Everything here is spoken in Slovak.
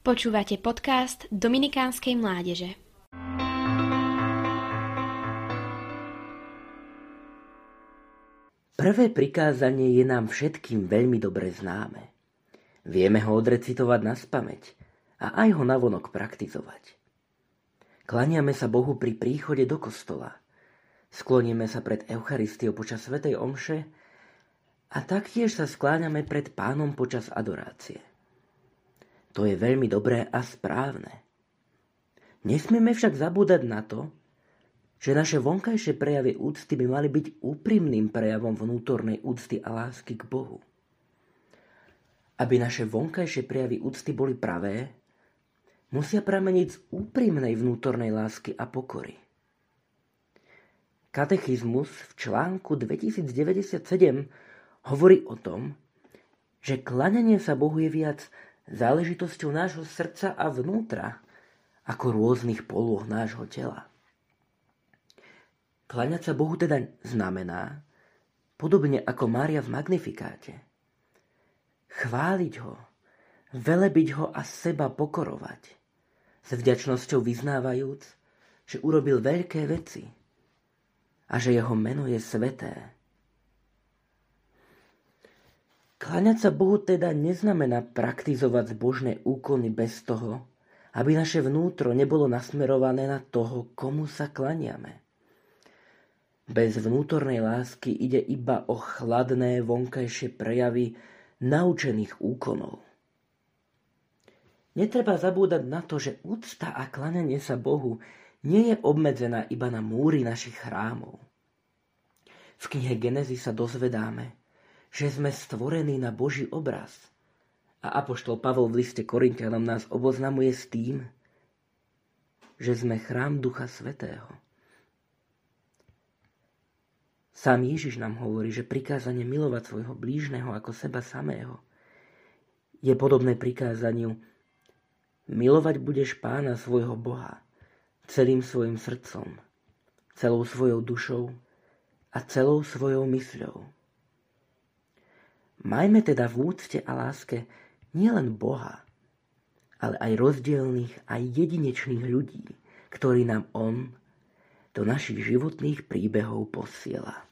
Počúvate podcast Dominikánskej mládeže. Prvé prikázanie je nám všetkým veľmi dobre známe. Vieme ho odrecitovať na spameť a aj ho navonok praktizovať. Klaniame sa Bohu pri príchode do kostola. Skloníme sa pred Eucharistiou počas Svetej Omše a taktiež sa skláňame pred pánom počas adorácie. To je veľmi dobré a správne. Nesmieme však zabúdať na to, že naše vonkajšie prejavy úcty by mali byť úprimným prejavom vnútornej úcty a lásky k Bohu. Aby naše vonkajšie prejavy úcty boli pravé, musia prameniť z úprimnej vnútornej lásky a pokory. Katechizmus v článku 2097 hovorí o tom, že klaňanie sa Bohu je viac záležitosťou nášho srdca a vnútra, ako rôznych polôch nášho tela. Kláňať sa Bohu teda znamená, podobne ako Mária v Magnifikáte, chváliť ho, velebiť ho a seba pokorovať, s vďačnosťou vyznávajúc, že urobil veľké veci a že jeho meno je sveté Kláňať sa Bohu teda neznamená praktizovať zbožné úkony bez toho, aby naše vnútro nebolo nasmerované na toho, komu sa klaniame. Bez vnútornej lásky ide iba o chladné vonkajšie prejavy naučených úkonov. Netreba zabúdať na to, že úcta a klanenie sa Bohu nie je obmedzená iba na múry našich chrámov. V knihe Genezy sa dozvedáme, že sme stvorení na Boží obraz. A Apoštol Pavol v liste Korintianom nás oboznamuje s tým, že sme chrám Ducha Svetého. Sám Ježiš nám hovorí, že prikázanie milovať svojho blížneho ako seba samého je podobné prikázaniu milovať budeš pána svojho Boha celým svojim srdcom, celou svojou dušou a celou svojou mysľou. Majme teda v úcte a láske nielen Boha, ale aj rozdielných a jedinečných ľudí, ktorí nám On do našich životných príbehov posiela.